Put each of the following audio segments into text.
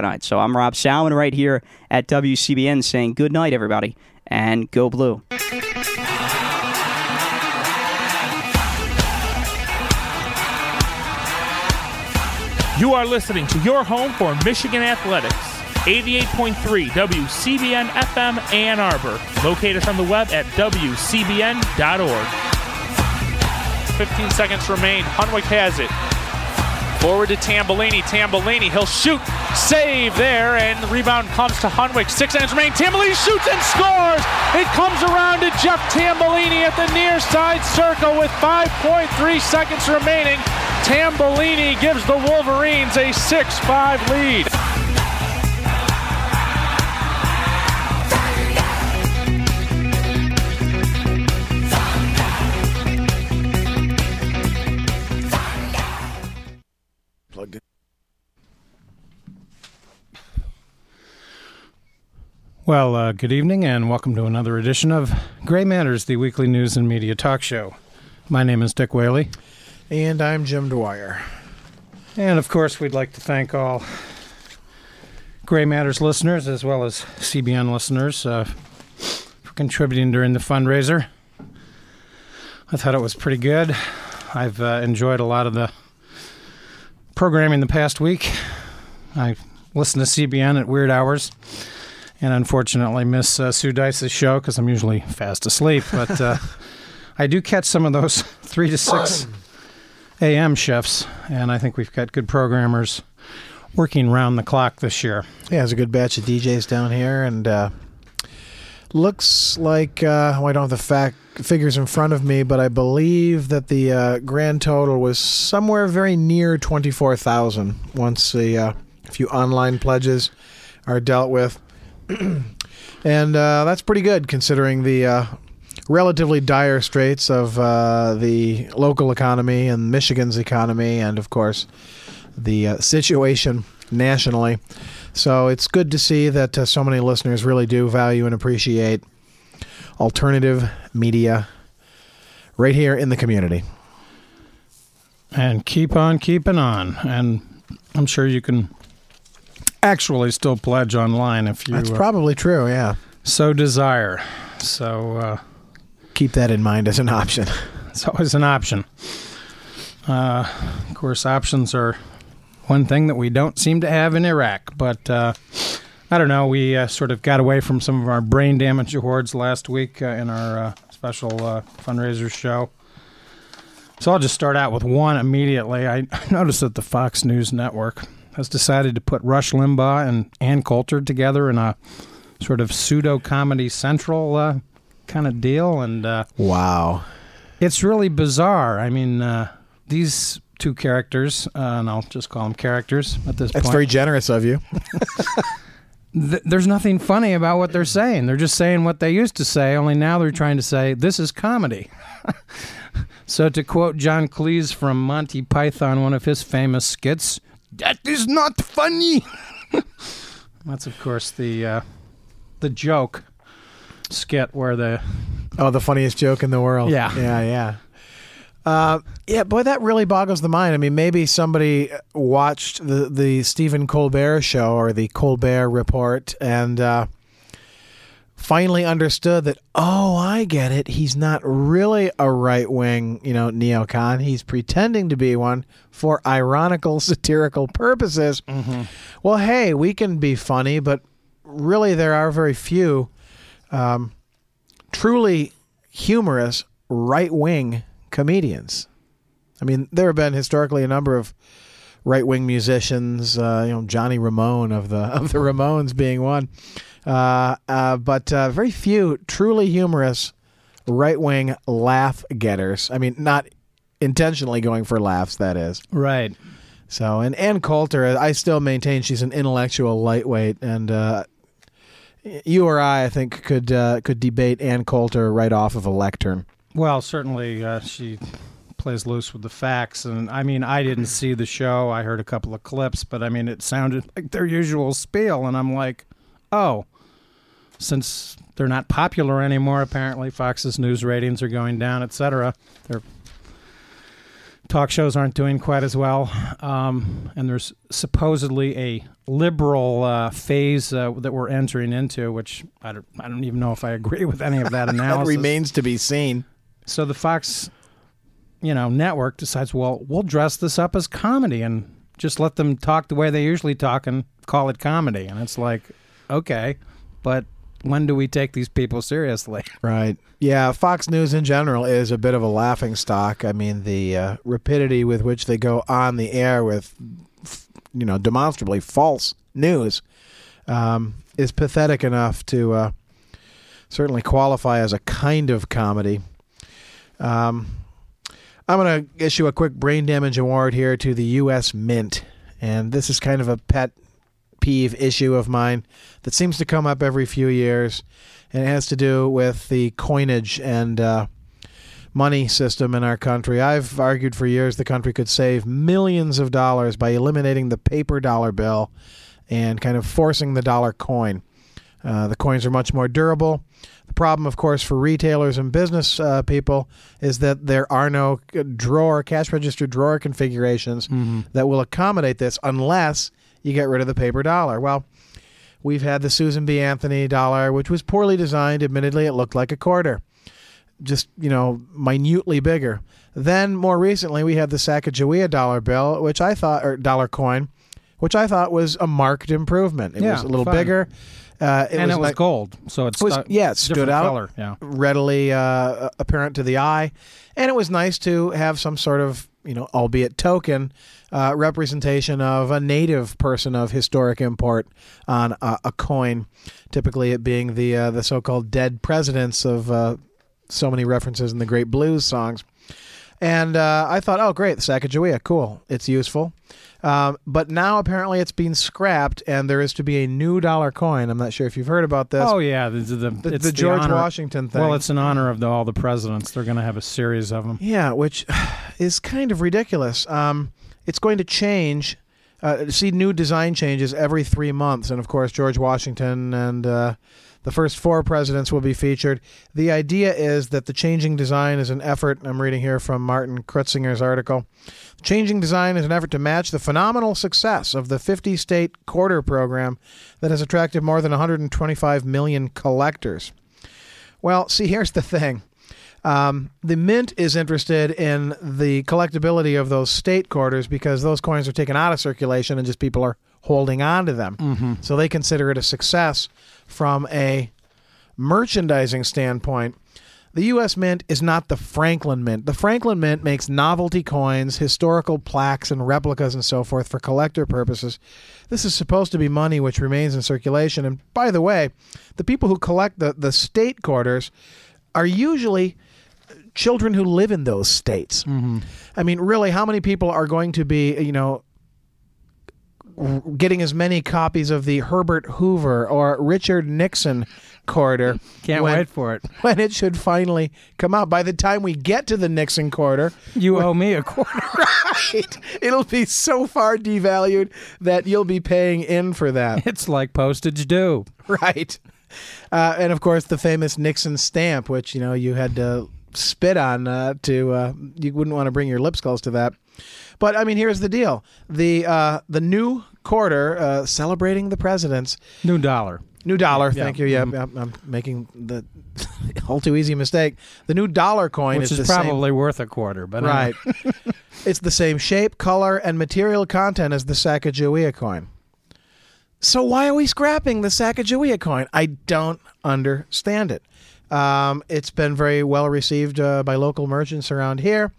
tonight. So I'm Rob Salmon right here at WCBN saying good night, everybody, and go blue. You are listening to your home for Michigan Athletics. 88.3 WCBN FM Ann Arbor. Locate us on the web at WCBN.org. 15 seconds remain. Hunwick has it. Forward to Tambellini. Tambellini, he'll shoot. Save there, and the rebound comes to Hunwick. Six seconds remain. Tambellini shoots and scores. It comes around to Jeff Tambellini at the near side circle with 5.3 seconds remaining. Tambellini gives the Wolverines a 6 5 lead. Well, uh, good evening and welcome to another edition of Gray Matters, the weekly news and media talk show. My name is Dick Whaley. And I'm Jim Dwyer. And of course, we'd like to thank all Gray Matters listeners as well as CBN listeners uh, for contributing during the fundraiser. I thought it was pretty good. I've uh, enjoyed a lot of the programming the past week. I listen to CBN at weird hours and unfortunately miss uh, Sue Dice's show because I'm usually fast asleep. But uh, I do catch some of those 3 to 6 AM shifts, and I think we've got good programmers working round the clock this year. Yeah, there's a good batch of DJs down here, and uh, looks like uh, well, I don't have the fact figures in front of me, but I believe that the uh, grand total was somewhere very near twenty-four thousand once the uh, few online pledges are dealt with, and uh, that's pretty good considering the uh, relatively dire straits of uh, the local economy and Michigan's economy, and of course the uh, situation nationally. So it's good to see that uh, so many listeners really do value and appreciate alternative media right here in the community. And keep on keeping on. And I'm sure you can actually still pledge online if you That's uh, probably true, yeah. so desire. So uh, Keep that in mind as an option. it's always an option. Uh, of course, options are one thing that we don't seem to have in Iraq. But uh, I don't know. We uh, sort of got away from some of our brain damage awards last week uh, in our uh, special uh, fundraiser show. So I'll just start out with one immediately. I noticed that the Fox News Network has decided to put Rush Limbaugh and Ann Coulter together in a sort of pseudo comedy central uh, kind of deal, and uh, Wow. it's really bizarre. I mean, uh, these two characters, uh, and I'll just call them characters at this That's point. very generous of you. th- there's nothing funny about what they're saying. They're just saying what they used to say, only now they're trying to say this is comedy. so to quote John Cleese from Monty Python, one of his famous skits, "That is not funny." That's of course the uh, the joke skit where the Oh, the funniest joke in the world. Yeah. Yeah, yeah. Uh, yeah, boy, that really boggles the mind. I mean, maybe somebody watched the the Stephen Colbert show or the Colbert Report and uh, finally understood that. Oh, I get it. He's not really a right wing, you know, neocon. He's pretending to be one for ironical, satirical purposes. Well, hey, we can be funny, but really, there are very few um, truly humorous right wing comedians. I mean, there have been historically a number of right wing musicians, uh, you know, Johnny Ramone of the of the Ramones being one, uh, uh, but uh, very few truly humorous right wing laugh getters. I mean, not intentionally going for laughs. That is. right. So, and Ann Coulter, I still maintain she's an intellectual lightweight, and uh, you or I, I think, could uh, could debate Ann Coulter right off of a lectern. Well, certainly uh, she plays loose with the facts, and I mean, I didn't see the show. I heard a couple of clips, but I mean, it sounded like their usual spiel, and I'm like, oh, since they're not popular anymore, apparently Fox's news ratings are going down, etc. They're talk shows aren't doing quite as well, um, and there's supposedly a liberal uh, phase uh, that we're entering into, which I don't, I don't even know if I agree with any of that That analysis. remains to be seen. so the Fox, you know, network decides, well, we'll dress this up as comedy and just let them talk the way they usually talk and call it comedy, and it's like, okay, but when do we take these people seriously? Right. Yeah, Fox News in general is a bit of a laughing stock. I mean, the uh, rapidity with which they go on the air with, you know, demonstrably false news um, is pathetic enough to uh, certainly qualify as a kind of comedy. Um, I'm going to issue a quick brain damage award here to the U.S. Mint. And this is kind of a pet peeve issue of mine that seems to come up every few years and it has to do with the coinage and uh, money system in our country. I've argued for years the country could save millions of dollars by eliminating the paper dollar bill and kind of forcing the dollar coin. Uh, the coins are much more durable. The problem, of course, for retailers and business uh, people is that there are no drawer, cash register drawer configurations that will accommodate this unless you get rid of the paper dollar. Well, We've had the Susan B. Anthony dollar, which was poorly designed. Admittedly, it looked like a quarter, just, you know, minutely bigger. Then, more recently, we had the Sacagawea dollar bill, which I thought, or dollar coin, which I thought was a marked improvement. It Yeah, was a little bigger. Uh, it and was it was like- gold, so it was- yeah, it stood out. Color. Yeah. readily uh, apparent to the eye, and it was nice to have some sort of you know, albeit token, uh, representation of a native person of historic import on a, a coin. Typically, it being the uh, the so-called dead presidents of uh, so many references in the great blues songs. And uh, I thought, oh, great, the Sacagawea, cool, it's useful. Um, but now apparently it's being scrapped, and there is to be a new dollar coin. I'm not sure if you've heard about this. Oh yeah, the, the, the, it's the George honor- Washington thing. Well, it's in honor of the, all the presidents. They're going to have a series of them. Yeah, which is kind of ridiculous. Um, it's going to change. Uh, see new design changes every three months, and of course George Washington and uh, the first four presidents will be featured. The idea is that the changing design is an effort. I'm reading here from Martin Crutsinger's article. Changing design is an effort to match the phenomenal success of the 50 state quarter program that has attracted more than 125 million collectors. Well, see, here's the thing. Um, the mint is interested in the collectability of those state quarters because those coins are taken out of circulation and just people are holding on to them. Mm-hmm. So they consider it a success from a merchandising standpoint. The U.S. Mint is not the Franklin Mint. The Franklin Mint makes novelty coins, historical plaques, and replicas and so forth for collector purposes. This is supposed to be money which remains in circulation. And by the way, the people who collect the, the state quarters are usually children who live in those states. Mm-hmm. I mean, really, how many people are going to be, you know, getting as many copies of the Herbert Hoover or Richard Nixon quarter Can't when, wait for it. when it should finally come out. By the time we get to the Nixon quarter, You owe me a quarter. right, it'll be so far devalued that you'll be paying in for that. it's like postage due. right. Uh, and of course, the famous Nixon stamp, which you know you had to spit on uh, to uh, you wouldn't want to bring your lipskulls to that. But I mean, here's the deal: the uh, the new quarter uh, celebrating the presidents. New dollar. New dollar, Yeah. thank you. Yeah, I'm, I'm making the all too easy mistake. The new dollar coin Which is, is probably worth a quarter, but right. it's the same shape, color, and material content as the Sacagawea coin. So why are we scrapping the Sacagawea coin? I don't understand it. Um, it's been very well received uh, by local merchants around here.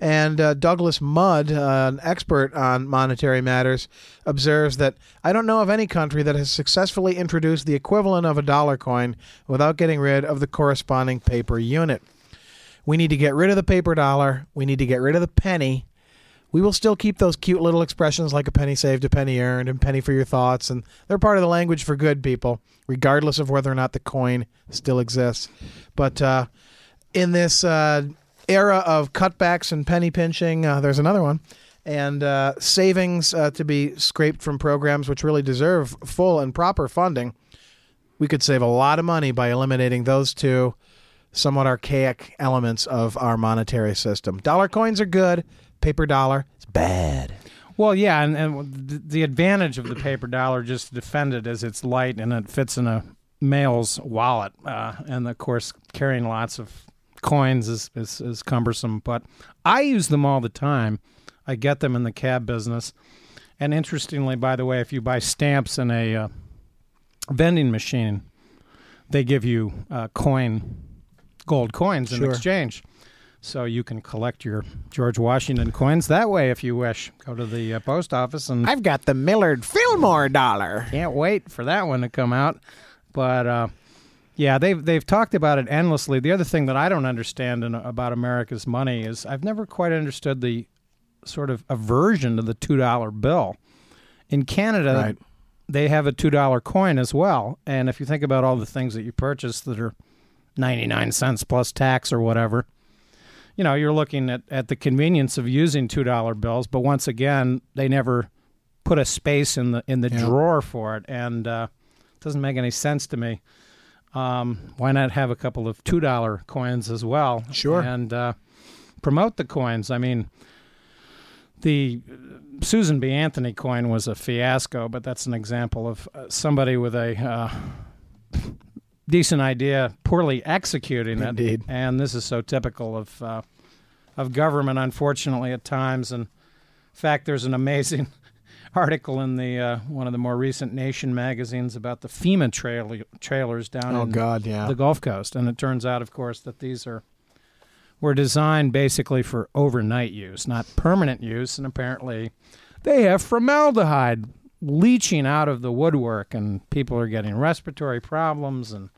And uh, Douglas Mudd, uh, an expert on monetary matters, observes that I don't know of any country that has successfully introduced the equivalent of a dollar coin without getting rid of the corresponding paper unit. We need to get rid of the paper dollar. We need to get rid of the penny. We will still keep those cute little expressions like a penny saved, a penny earned, and penny for your thoughts, and they're part of the language for good people, regardless of whether or not the coin still exists. But uh, in this uh, era of cutbacks and penny pinching, uh, there's another one, and uh, savings uh, to be scraped from programs which really deserve full and proper funding. We could save a lot of money by eliminating those two somewhat archaic elements of our monetary system. Dollar coins are good, paper dollar is bad. Well, yeah, and, and the- advantage of the paper dollar just to defend it is it's light and it fits in a male's wallet, uh, and of course carrying lots of coins is, is is cumbersome. But I use them all the time. I get them in the cab business, and interestingly, by the way, if you buy stamps in a uh, vending machine, they give you uh, coin, gold coins in Sure. exchange. So you can collect your George Washington coins that way if you wish. Go to the uh, post office and I've got the Millard Fillmore dollar. can't wait for that one to come out. But uh, yeah, they've they've talked about it endlessly. The other thing that I don't understand in, about America's money is I've never quite understood the sort of aversion to the two dollar bill. In Canada, Right. they have a two dollar coin as well. And if you think about all the things that you purchase that are ninety nine cents plus tax or whatever, you know, you're looking at, at the convenience of using two dollar bills. But once again, they never put a space in the in the Yeah. drawer for it, and uh, it doesn't make any sense to me. Um, why not have a couple of two dollar coins as well? Sure. and uh, promote the coins. I mean, the Susan B. Anthony coin was a fiasco, but that's an example of uh, somebody with a uh, decent idea poorly executing it. Indeed. And this is so typical of uh, of government, unfortunately, at times. And in fact, there's an amazing article in the uh, one of the more recent Nation magazines about the FEMA trail- trailers down Oh in God, yeah. the Gulf Coast, and it turns out, of course, that these are were designed basically for overnight use, not permanent use, and apparently they have formaldehyde leaching out of the woodwork, and people are getting respiratory problems, and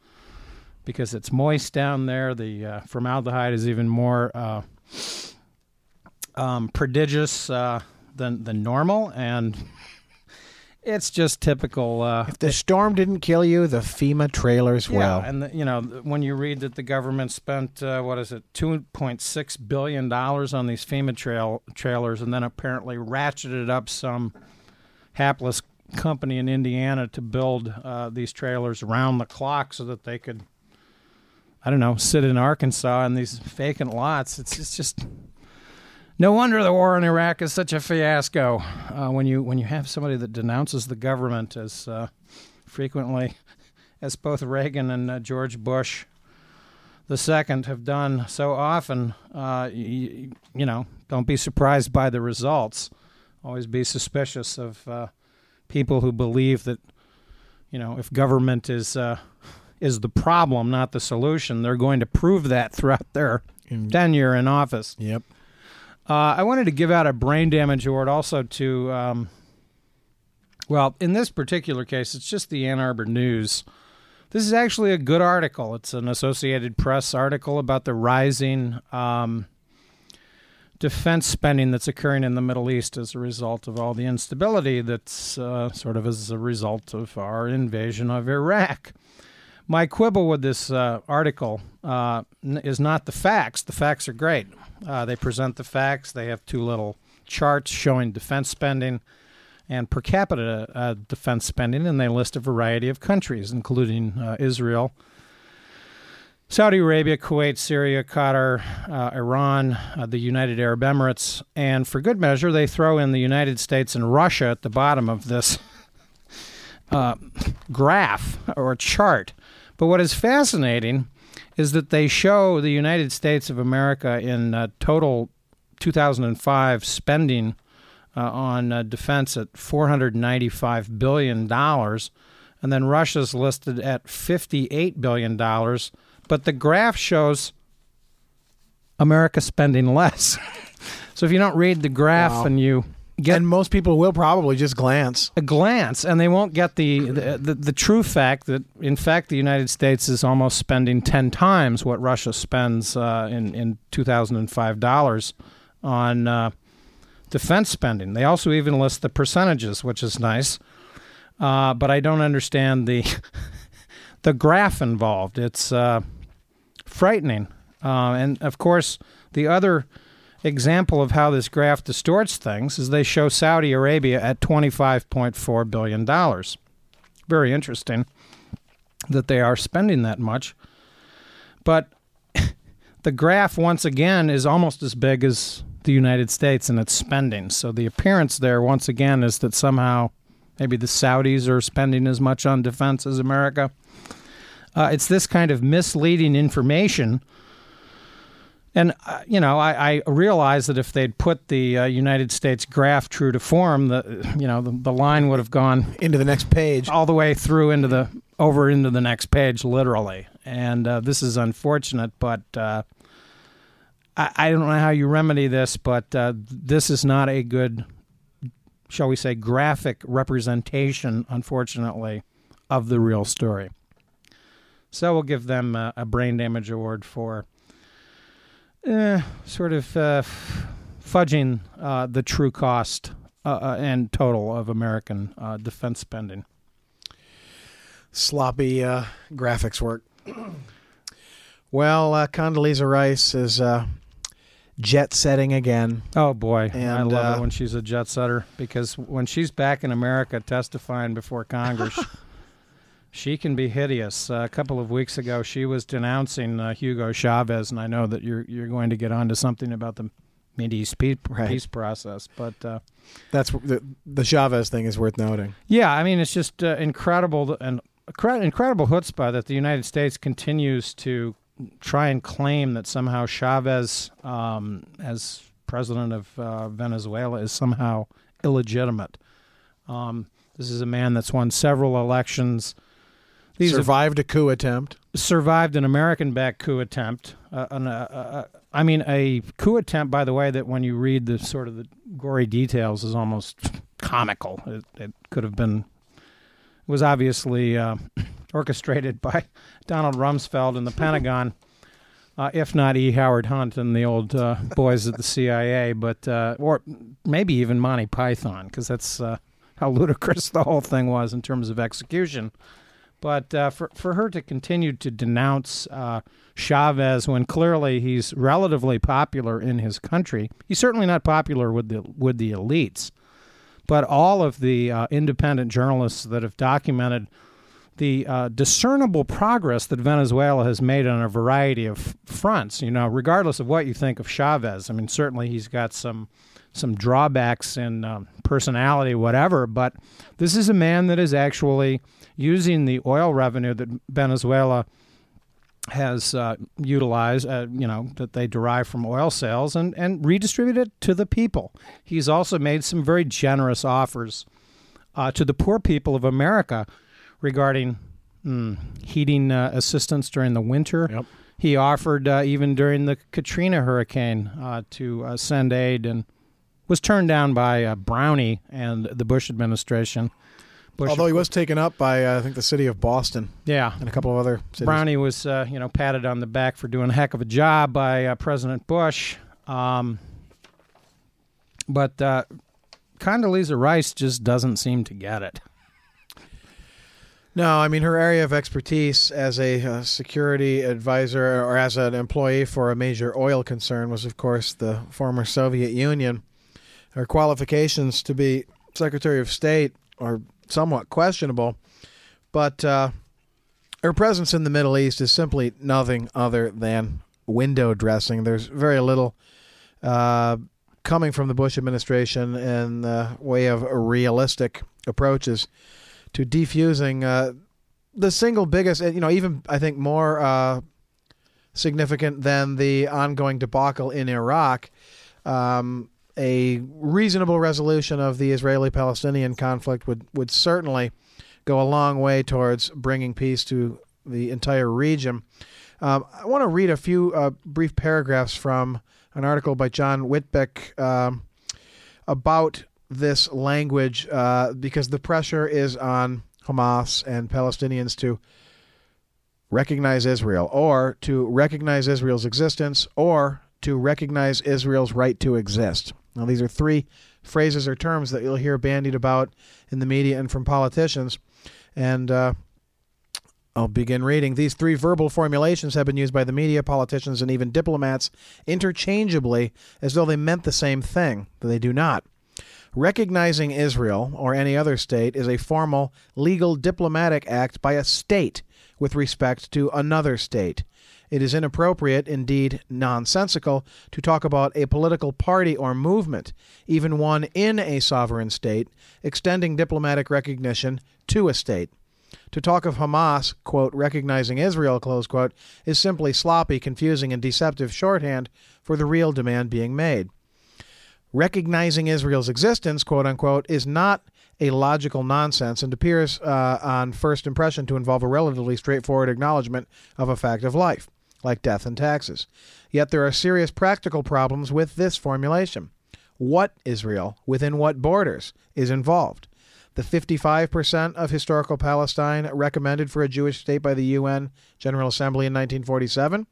because it's moist down there, the uh, formaldehyde is even more uh, um, prodigious uh, than than normal, and it's just typical. Uh, if the storm didn't kill you, the FEMA trailers will. yeah, and the, you know when you read that the government spent uh, what is it, two point six billion dollars on these FEMA trail trailers, and then apparently ratcheted up some hapless company in Indiana to build uh, these trailers around the clock so that they could, I don't know, sit in Arkansas in these vacant lots. It's it's just. No wonder the war in Iraq is such a fiasco. Uh, when you when you have somebody that denounces the government as uh, frequently as both Reagan and uh, George Bush the second have done so often, uh, you, you know, don't be surprised by the results. Always be suspicious of uh, people who believe that, you know, if government is uh, is the problem, not the solution, they're going to prove that throughout their In- tenure in office. Yep. Uh, I wanted to give out a brain damage award also to, um, well, in this particular case, it's just the Ann Arbor News. This is actually a good article. It's an Associated Press article about the rising um, defense spending that's occurring in the Middle East as a result of all the instability that's uh, sort of as a result of our invasion of Iraq. My quibble with this uh, article uh, is not the facts. The facts are great. Uh, they present the facts. They have two little charts showing defense spending and per capita uh, defense spending, and they list a variety of countries, including uh, Israel, Saudi Arabia, Kuwait, Syria, Qatar, uh, Iran, uh, the United Arab Emirates, and for good measure, they throw in the United States and Russia at the bottom of this uh, graph or chart. But what is fascinating is that they show the United States of America in uh, total 2005 spending uh, on uh, defense at 495 billion dollars, and then Russia's listed at 58 billion dollars. But the graph shows America spending less. so if you don't read the graph Wow. and you get and most people will probably just glance. a glance, and they won't get the, the the the true fact that in fact the United States is almost spending ten times what Russia spends uh, in in two thousand and five dollars on uh, defense spending. They also even list the percentages, which is nice, uh, but I don't understand the the graph involved. It's uh, frightening, uh, and of course the other example of how this graph distorts things is they show Saudi Arabia at $25.4 billion. Very interesting that they are spending that much. But the graph, once again, is almost as big as the United States and its spending. So the appearance there, once again, is that somehow maybe the Saudis are spending as much on defense as America. Uh, it's this kind of misleading information. And, uh, you know, I, I realize that if they'd put the uh, United States graph true to form, the, you know, the, the line would have gone Into the next page. all the way through into the over into the next page, literally. And uh, this is unfortunate, but uh, I, I don't know how you remedy this, but uh, this is not a good, shall we say, graphic representation, unfortunately, of the real story. So we'll give them uh, a brain damage award for uh, sort of uh, fudging uh, the true cost uh, uh, and total of American uh, defense spending. sloppy uh, graphics work. well, uh, Condoleezza Rice is uh, jet setting again. Oh boy, I love uh, it when she's a jet setter because when she's back in America testifying before Congress, she can be hideous. Uh, a couple of weeks ago, she was denouncing uh, Hugo Chavez, and I know that you're you're going to get onto something about the Mideast peace, Right. peace process, but. Uh, That's the the Chavez thing is worth noting. Yeah, I mean it's just uh, incredible and incre- incredible chutzpah that the United States continues to try and claim that somehow Chavez, um, as president of uh, Venezuela, is somehow illegitimate. Um, this is a man that's won several elections. These Survived a coup attempt. survived an American-backed coup attempt. Uh, an, uh, uh, I mean, a coup attempt, by the way, that when you read the sort of the gory details is almost comical. It, it could have been, it was obviously uh, orchestrated by Donald Rumsfeld and the Pentagon, uh, if not E. Howard Hunt and the old uh, boys at the CIA, but uh, or maybe even Monty Python, because that's uh, how ludicrous the whole thing was in terms of execution. But uh, for for her to continue to denounce uh, Chavez when clearly he's relatively popular in his country, he's certainly not popular with the with the elites. But all of the uh, independent journalists that have documented the uh, discernible progress that Venezuela has made on a variety of fronts, you know, regardless of what you think of Chavez. I mean, certainly he's got some some drawbacks in um, personality, whatever. But this is a man that is actually using the oil revenue that Venezuela has uh, utilized, uh, you know, that they derive from oil sales and, and redistribute it to the people. He's also made some very generous offers uh, to the poor people of America regarding mm, heating uh, assistance during the winter. Yep. He offered uh, even during the Katrina hurricane uh, to uh, send aid and was turned down by uh, Brownie and the Bush administration. Bush, Although he was taken up by uh, I think the city of Boston yeah, and a couple of other cities. Brownie was, uh, you know, patted on the back for doing a heck of a job by uh, President Bush. Um, but uh, Condoleezza Rice just doesn't seem to get it. No, I mean her area of expertise as a uh, security advisor or as an employee for a major oil concern was, of course, the former Soviet Union. Her qualifications to be Secretary of State are somewhat questionable, but uh, her presence in the Middle East is simply nothing other than window dressing. There's very little uh, coming from the Bush administration in the way of realistic approaches to defusing uh, the single biggest, you know, even I think more uh, significant than the ongoing debacle in Iraq. Um, a reasonable resolution of the Israeli-Palestinian conflict would would certainly go a long way towards bringing peace to the entire region. Um, I want to read a few uh, brief paragraphs from an article by John Whitbeck um, about this language uh, because the pressure is on Hamas and Palestinians to recognize Israel or to recognize Israel's existence or to recognize Israel's right to exist. Now, these are three phrases or terms that you'll hear bandied about in the media and from politicians. And uh, I'll begin reading. These three verbal formulations have been used by the media, politicians, and even diplomats interchangeably as though they meant the same thing, but they do not. Recognizing Israel or any other state is a formal legal diplomatic act by a state with respect to another state. It is inappropriate, indeed nonsensical, to talk about a political party or movement, even one in a sovereign state, extending diplomatic recognition to a state. To talk of Hamas, quote, recognizing Israel, close quote, is simply sloppy, confusing, and deceptive shorthand for the real demand being made. Recognizing Israel's existence, quote unquote, is not a logical nonsense and appears uh, on first impression to involve a relatively straightforward acknowledgement of a fact of life, like death and taxes. Yet there are serious practical problems with this formulation. What Israel, within what borders, is involved? The 55% of historical Palestine recommended for a Jewish state by the UN General Assembly in 1947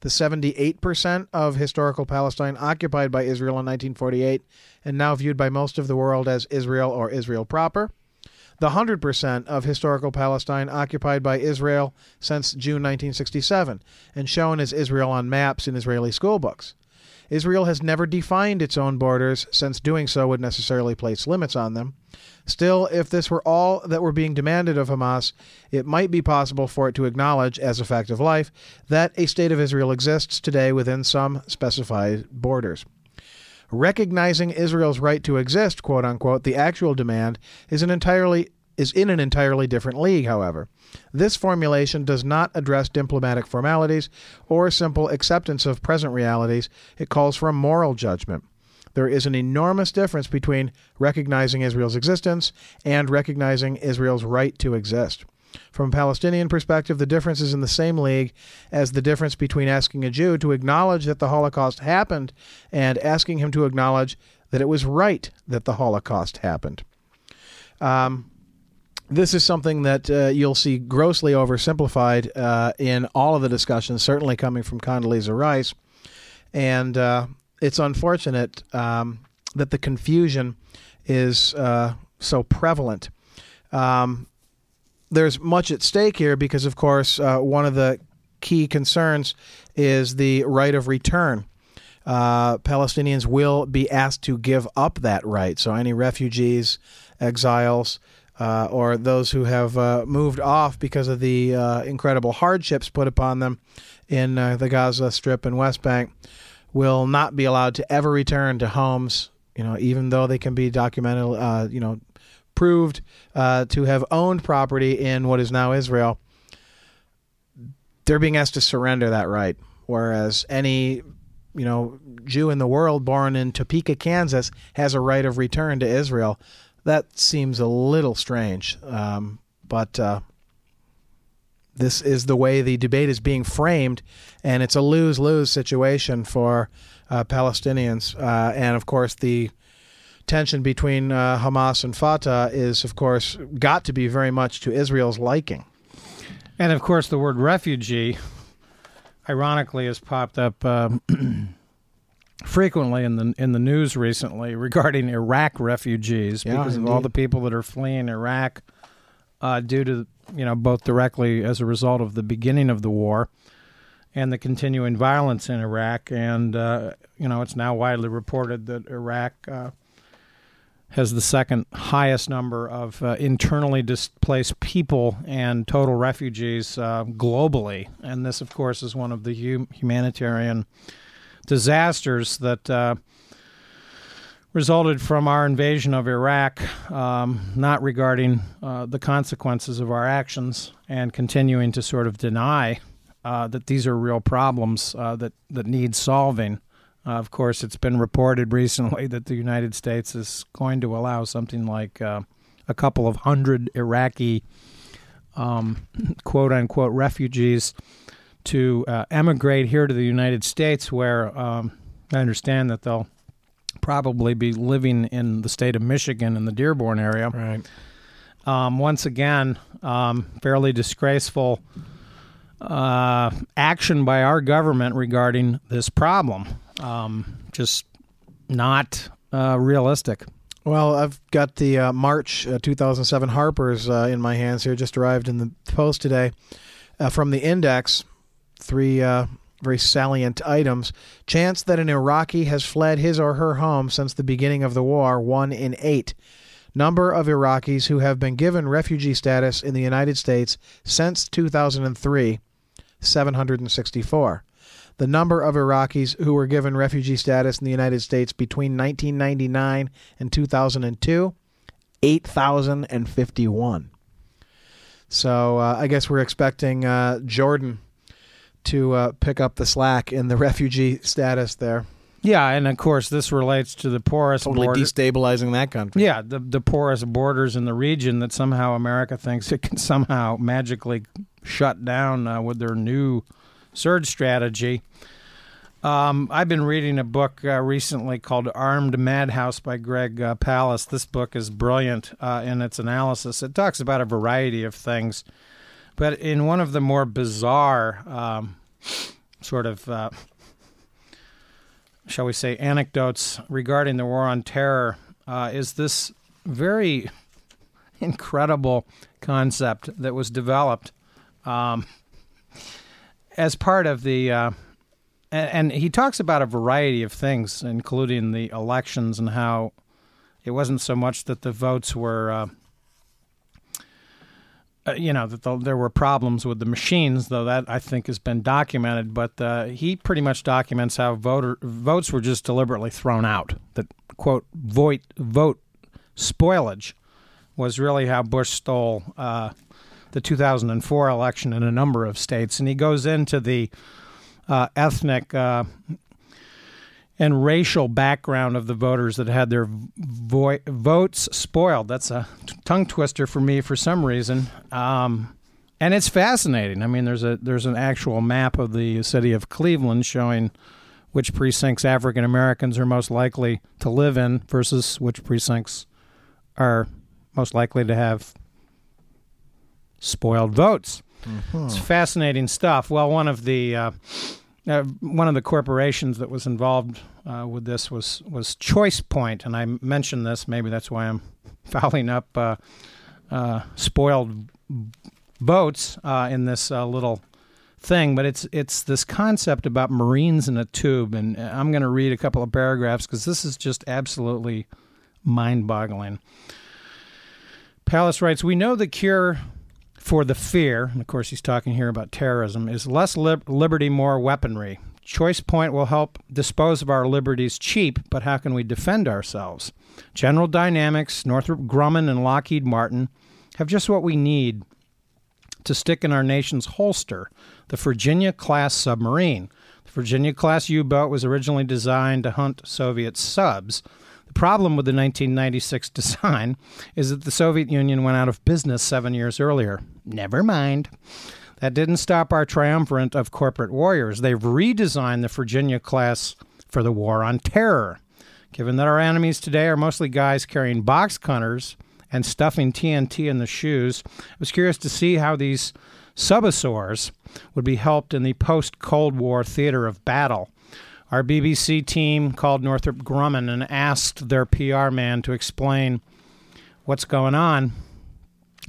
the 78% of historical Palestine occupied by Israel in 1948 and now viewed by most of the world as Israel or Israel proper, the 100% of historical Palestine occupied by Israel since June 1967 and shown as Israel on maps in Israeli schoolbooks. Israel has never defined its own borders, since doing so would necessarily place limits on them. Still, if this were all that were being demanded of Hamas, it might be possible for it to acknowledge, as a fact of life, that a state of Israel exists today within some specified borders. Recognizing Israel's right to exist, quote unquote, the actual demand is an entirely is in an entirely different league, however. This formulation does not address diplomatic formalities or simple acceptance of present realities. It calls for a moral judgment. There is an enormous difference between recognizing Israel's existence and recognizing Israel's right to exist. From a Palestinian perspective, the difference is in the same league as the difference between asking a Jew to acknowledge that the Holocaust happened and asking him to acknowledge that it was right that the Holocaust happened. Um, this is something that uh, you'll see grossly oversimplified uh, in all of the discussions, certainly coming from Condoleezza Rice. And uh, it's unfortunate um, that the confusion is uh, so prevalent. Um, there's much at stake here because, of course, uh, one of the key concerns is the right of return. Uh, Palestinians will be asked to give up that right. So, any refugees, exiles, uh, or those who have uh, moved off because of the uh, incredible hardships put upon them in uh, the Gaza Strip and West Bank will not be allowed to ever return to homes. You know, even though they can be documented, uh, you know, proved uh, to have owned property in what is now Israel, they're being asked to surrender that right. Whereas any you know Jew in the world born in Topeka, Kansas, has a right of return to Israel that seems a little strange. Um, but uh, this is the way the debate is being framed, and it's a lose lose situation for uh, Palestinians. Uh, and of course, the tension between uh, Hamas and Fatah is, of course, got to be very much to Israel's liking. And of course, the word refugee, ironically, has popped up. Um, frequently in the in the news recently regarding Iraq refugees Yeah, because of all the people that are fleeing Iraq uh, due to you know both directly as a result of the beginning of the war and the continuing violence in Iraq and uh, you know it's now widely reported that Iraq uh, has the second highest number of uh, internally displaced people and total refugees uh, globally and this of course is one of the hum- humanitarian disasters that uh, resulted from our invasion of Iraq, um, not regarding uh, the consequences of our actions and continuing to sort of deny uh, that these are real problems uh, that, that need solving. Uh, of course, it's been reported recently that the United States is going to allow something like uh, a couple of hundred Iraqi um, quote unquote refugees to uh, emigrate here to the United States, where um, I understand that they'll probably be living in the state of Michigan in the Dearborn area. Right. Um, once again, um, fairly disgraceful uh, action by our government regarding this problem. Um, just not uh, realistic. Well, I've got the uh, March uh, 2007 Harper's uh, in my hands here, just arrived in the post today uh, from the Index. Three uh, very salient items. Chance that an Iraqi has fled his or her home since the beginning of the war, one in eight. Number of Iraqis who have been given refugee status in the United States since 2003, 764. The number of Iraqis who were given refugee status in the United States between 1999 and 2002, 8,051. So uh, I guess we're expecting uh, Jordan to uh, pick up the slack in the refugee status there. Yeah, and of course this relates to the porous Totally border. destabilizing that country. yeah, the the porous borders in the region that somehow America thinks it can somehow magically shut down uh, with their new surge strategy. Um, I've been reading a book uh, recently called Armed Madhouse by Greg uh. This book is brilliant uh, in its analysis. It talks about a variety of things, but in one of the more bizarre um, sort of, uh, shall we say, anecdotes regarding the war on terror uh, is this very incredible concept that was developed um, as part of the. Uh, and, and he talks about a variety of things, including the elections and how it wasn't so much that the votes were, uh, uh, you know, that the, there were problems with the machines, though that I think has been documented. But uh, he pretty much documents how voter votes were just deliberately thrown out. That quote vote vote spoilage was really how Bush stole uh, the 2004 election in a number of states, and he goes into the uh, ethnic uh, and racial background of the voters that had their vo- votes spoiled. That's a t- tongue twister for me for some reason. Um, and it's fascinating. I mean, there's a there's an actual map of the city of Cleveland showing which precincts African Americans are most likely to live in versus which precincts are most likely to have spoiled votes. It's fascinating stuff. Well, one of the uh, uh, one of the corporations that was involved uh, with this was was Choice Point, and I mentioned this. Maybe that's why I'm fouling up uh, uh, spoiled votes uh, in this uh, little thing. But it's it's this concept about Marines in a tube, and I'm going to read a couple of paragraphs because this is just absolutely mind-boggling. Palast writes, "We know the cure." For the fear, and of course he's talking here about terrorism, is less lib- liberty, more weaponry. Choice Point will help dispose of our liberties cheap, but how can we defend ourselves? General Dynamics, Northrop Grumman, and Lockheed Martin have just what we need to stick in our nation's holster the Virginia class submarine. The Virginia class U boat was originally designed to hunt Soviet subs. The problem with the 1996 design is that the Soviet Union went out of business seven years earlier. Never mind. That didn't stop our triumvirate of corporate warriors. They've redesigned the Virginia class for the war on terror. Given that our enemies today are mostly guys carrying box cutters and stuffing TNT in the shoes, I was curious to see how these subosaurs would be helped in the post Cold War theater of battle. Our BBC team called Northrop Grumman and asked their PR man to explain what's going on.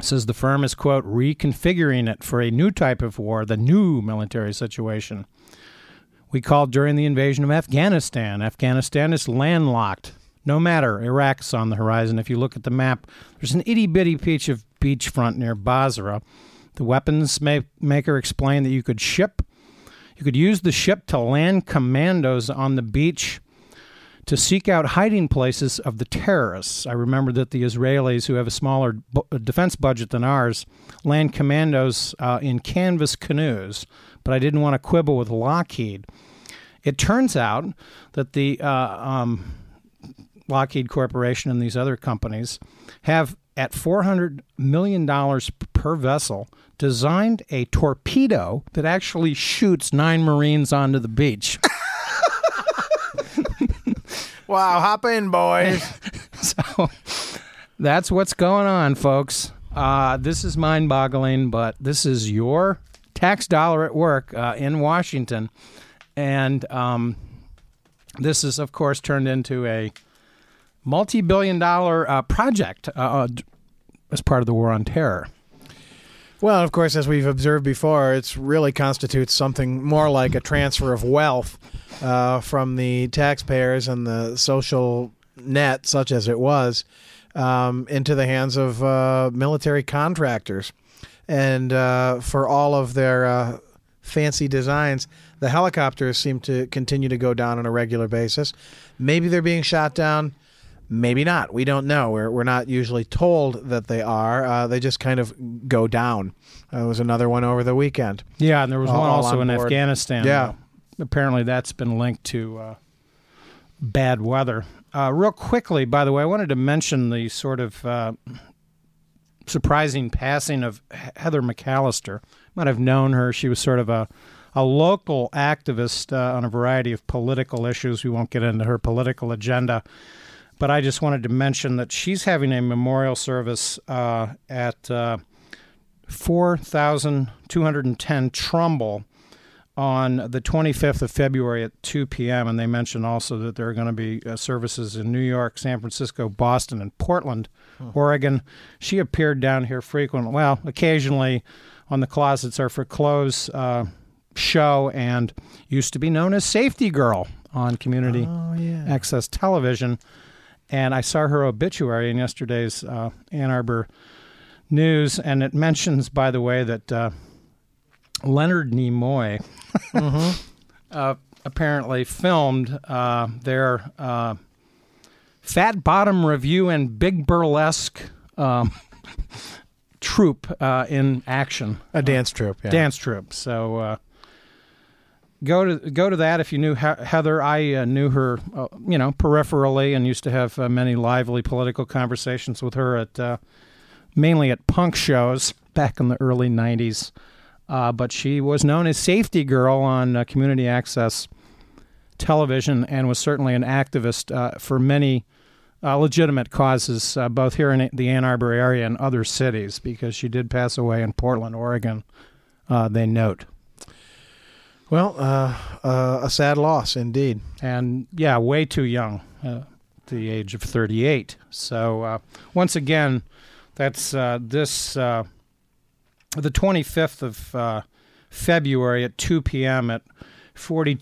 Says the firm is, quote, reconfiguring it for a new type of war, the new military situation. We called during the invasion of Afghanistan. Afghanistan is landlocked. No matter, Iraq's on the horizon. If you look at the map, there's an itty bitty piece of beachfront near Basra. The weapons ma- maker explained that you could ship you could use the ship to land commandos on the beach to seek out hiding places of the terrorists. I remember that the Israelis, who have a smaller bu- defense budget than ours, land commandos uh, in canvas canoes, but I didn't want to quibble with Lockheed. It turns out that the uh, um, Lockheed Corporation and these other companies have, at $400 million per vessel, designed a torpedo that actually shoots nine Marines onto the beach. Wow, hop in, boys. so that's what's going on, folks. Uh, this is mind boggling, but this is your tax dollar at work uh, in Washington. And um, this is, of course, turned into a multi billion dollar uh, project uh, uh, as part of the war on terror. Well, of course, as we've observed before, it really constitutes something more like a transfer of wealth uh, from the taxpayers and the social net, such as it was, um, into the hands of uh, military contractors. And uh, for all of their uh, fancy designs, the helicopters seem to continue to go down on a regular basis. Maybe they're being shot down. Maybe not. We don't know. We're, we're not usually told that they are. Uh, they just kind of go down. Uh, there was another one over the weekend. Yeah, and there was All- one also on in board. Afghanistan. Yeah. Uh, apparently, that's been linked to uh, bad weather. Uh, real quickly, by the way, I wanted to mention the sort of uh, surprising passing of Heather McAllister. Might have known her. She was sort of a a local activist uh, on a variety of political issues. We won't get into her political agenda, but I just wanted to mention that she's having a memorial service uh, at uh, 4210 Trumbull on the 25th of February at 2 p.m. And they mentioned also that there are going to be uh, services in New York, San Francisco, Boston, and Portland, Oregon. She appeared down here frequently, well, occasionally on the Closets Are for Clothes uh, show and used to be known as Safety Girl on community Oh, yeah. access television. And I saw her obituary in yesterday's uh, Ann Arbor News, and it mentions, by the way, that uh, Leonard Nimoy uh, apparently filmed uh, their uh, Fat Bottom Revue and Big Burlesque um, troupe uh, in action A dance troupe. Yeah. dance troupe. So uh, go to go to that if you knew he- Heather. I uh, knew her, uh, you know, peripherally, and used to have uh, many lively political conversations with her at uh, mainly at punk shows back in the early '90s. Uh, but she was known as Safety Girl on uh, community access television, and was certainly an activist for many. Legitimate causes, both here in the Ann Arbor area and other cities, because she did pass away in Portland, Oregon they note. Well, uh, uh, a sad loss indeed. And yeah, way too young, uh, the age of 38. So uh, once again, that's uh, this uh, the 25th of February at 2 p.m. at 42.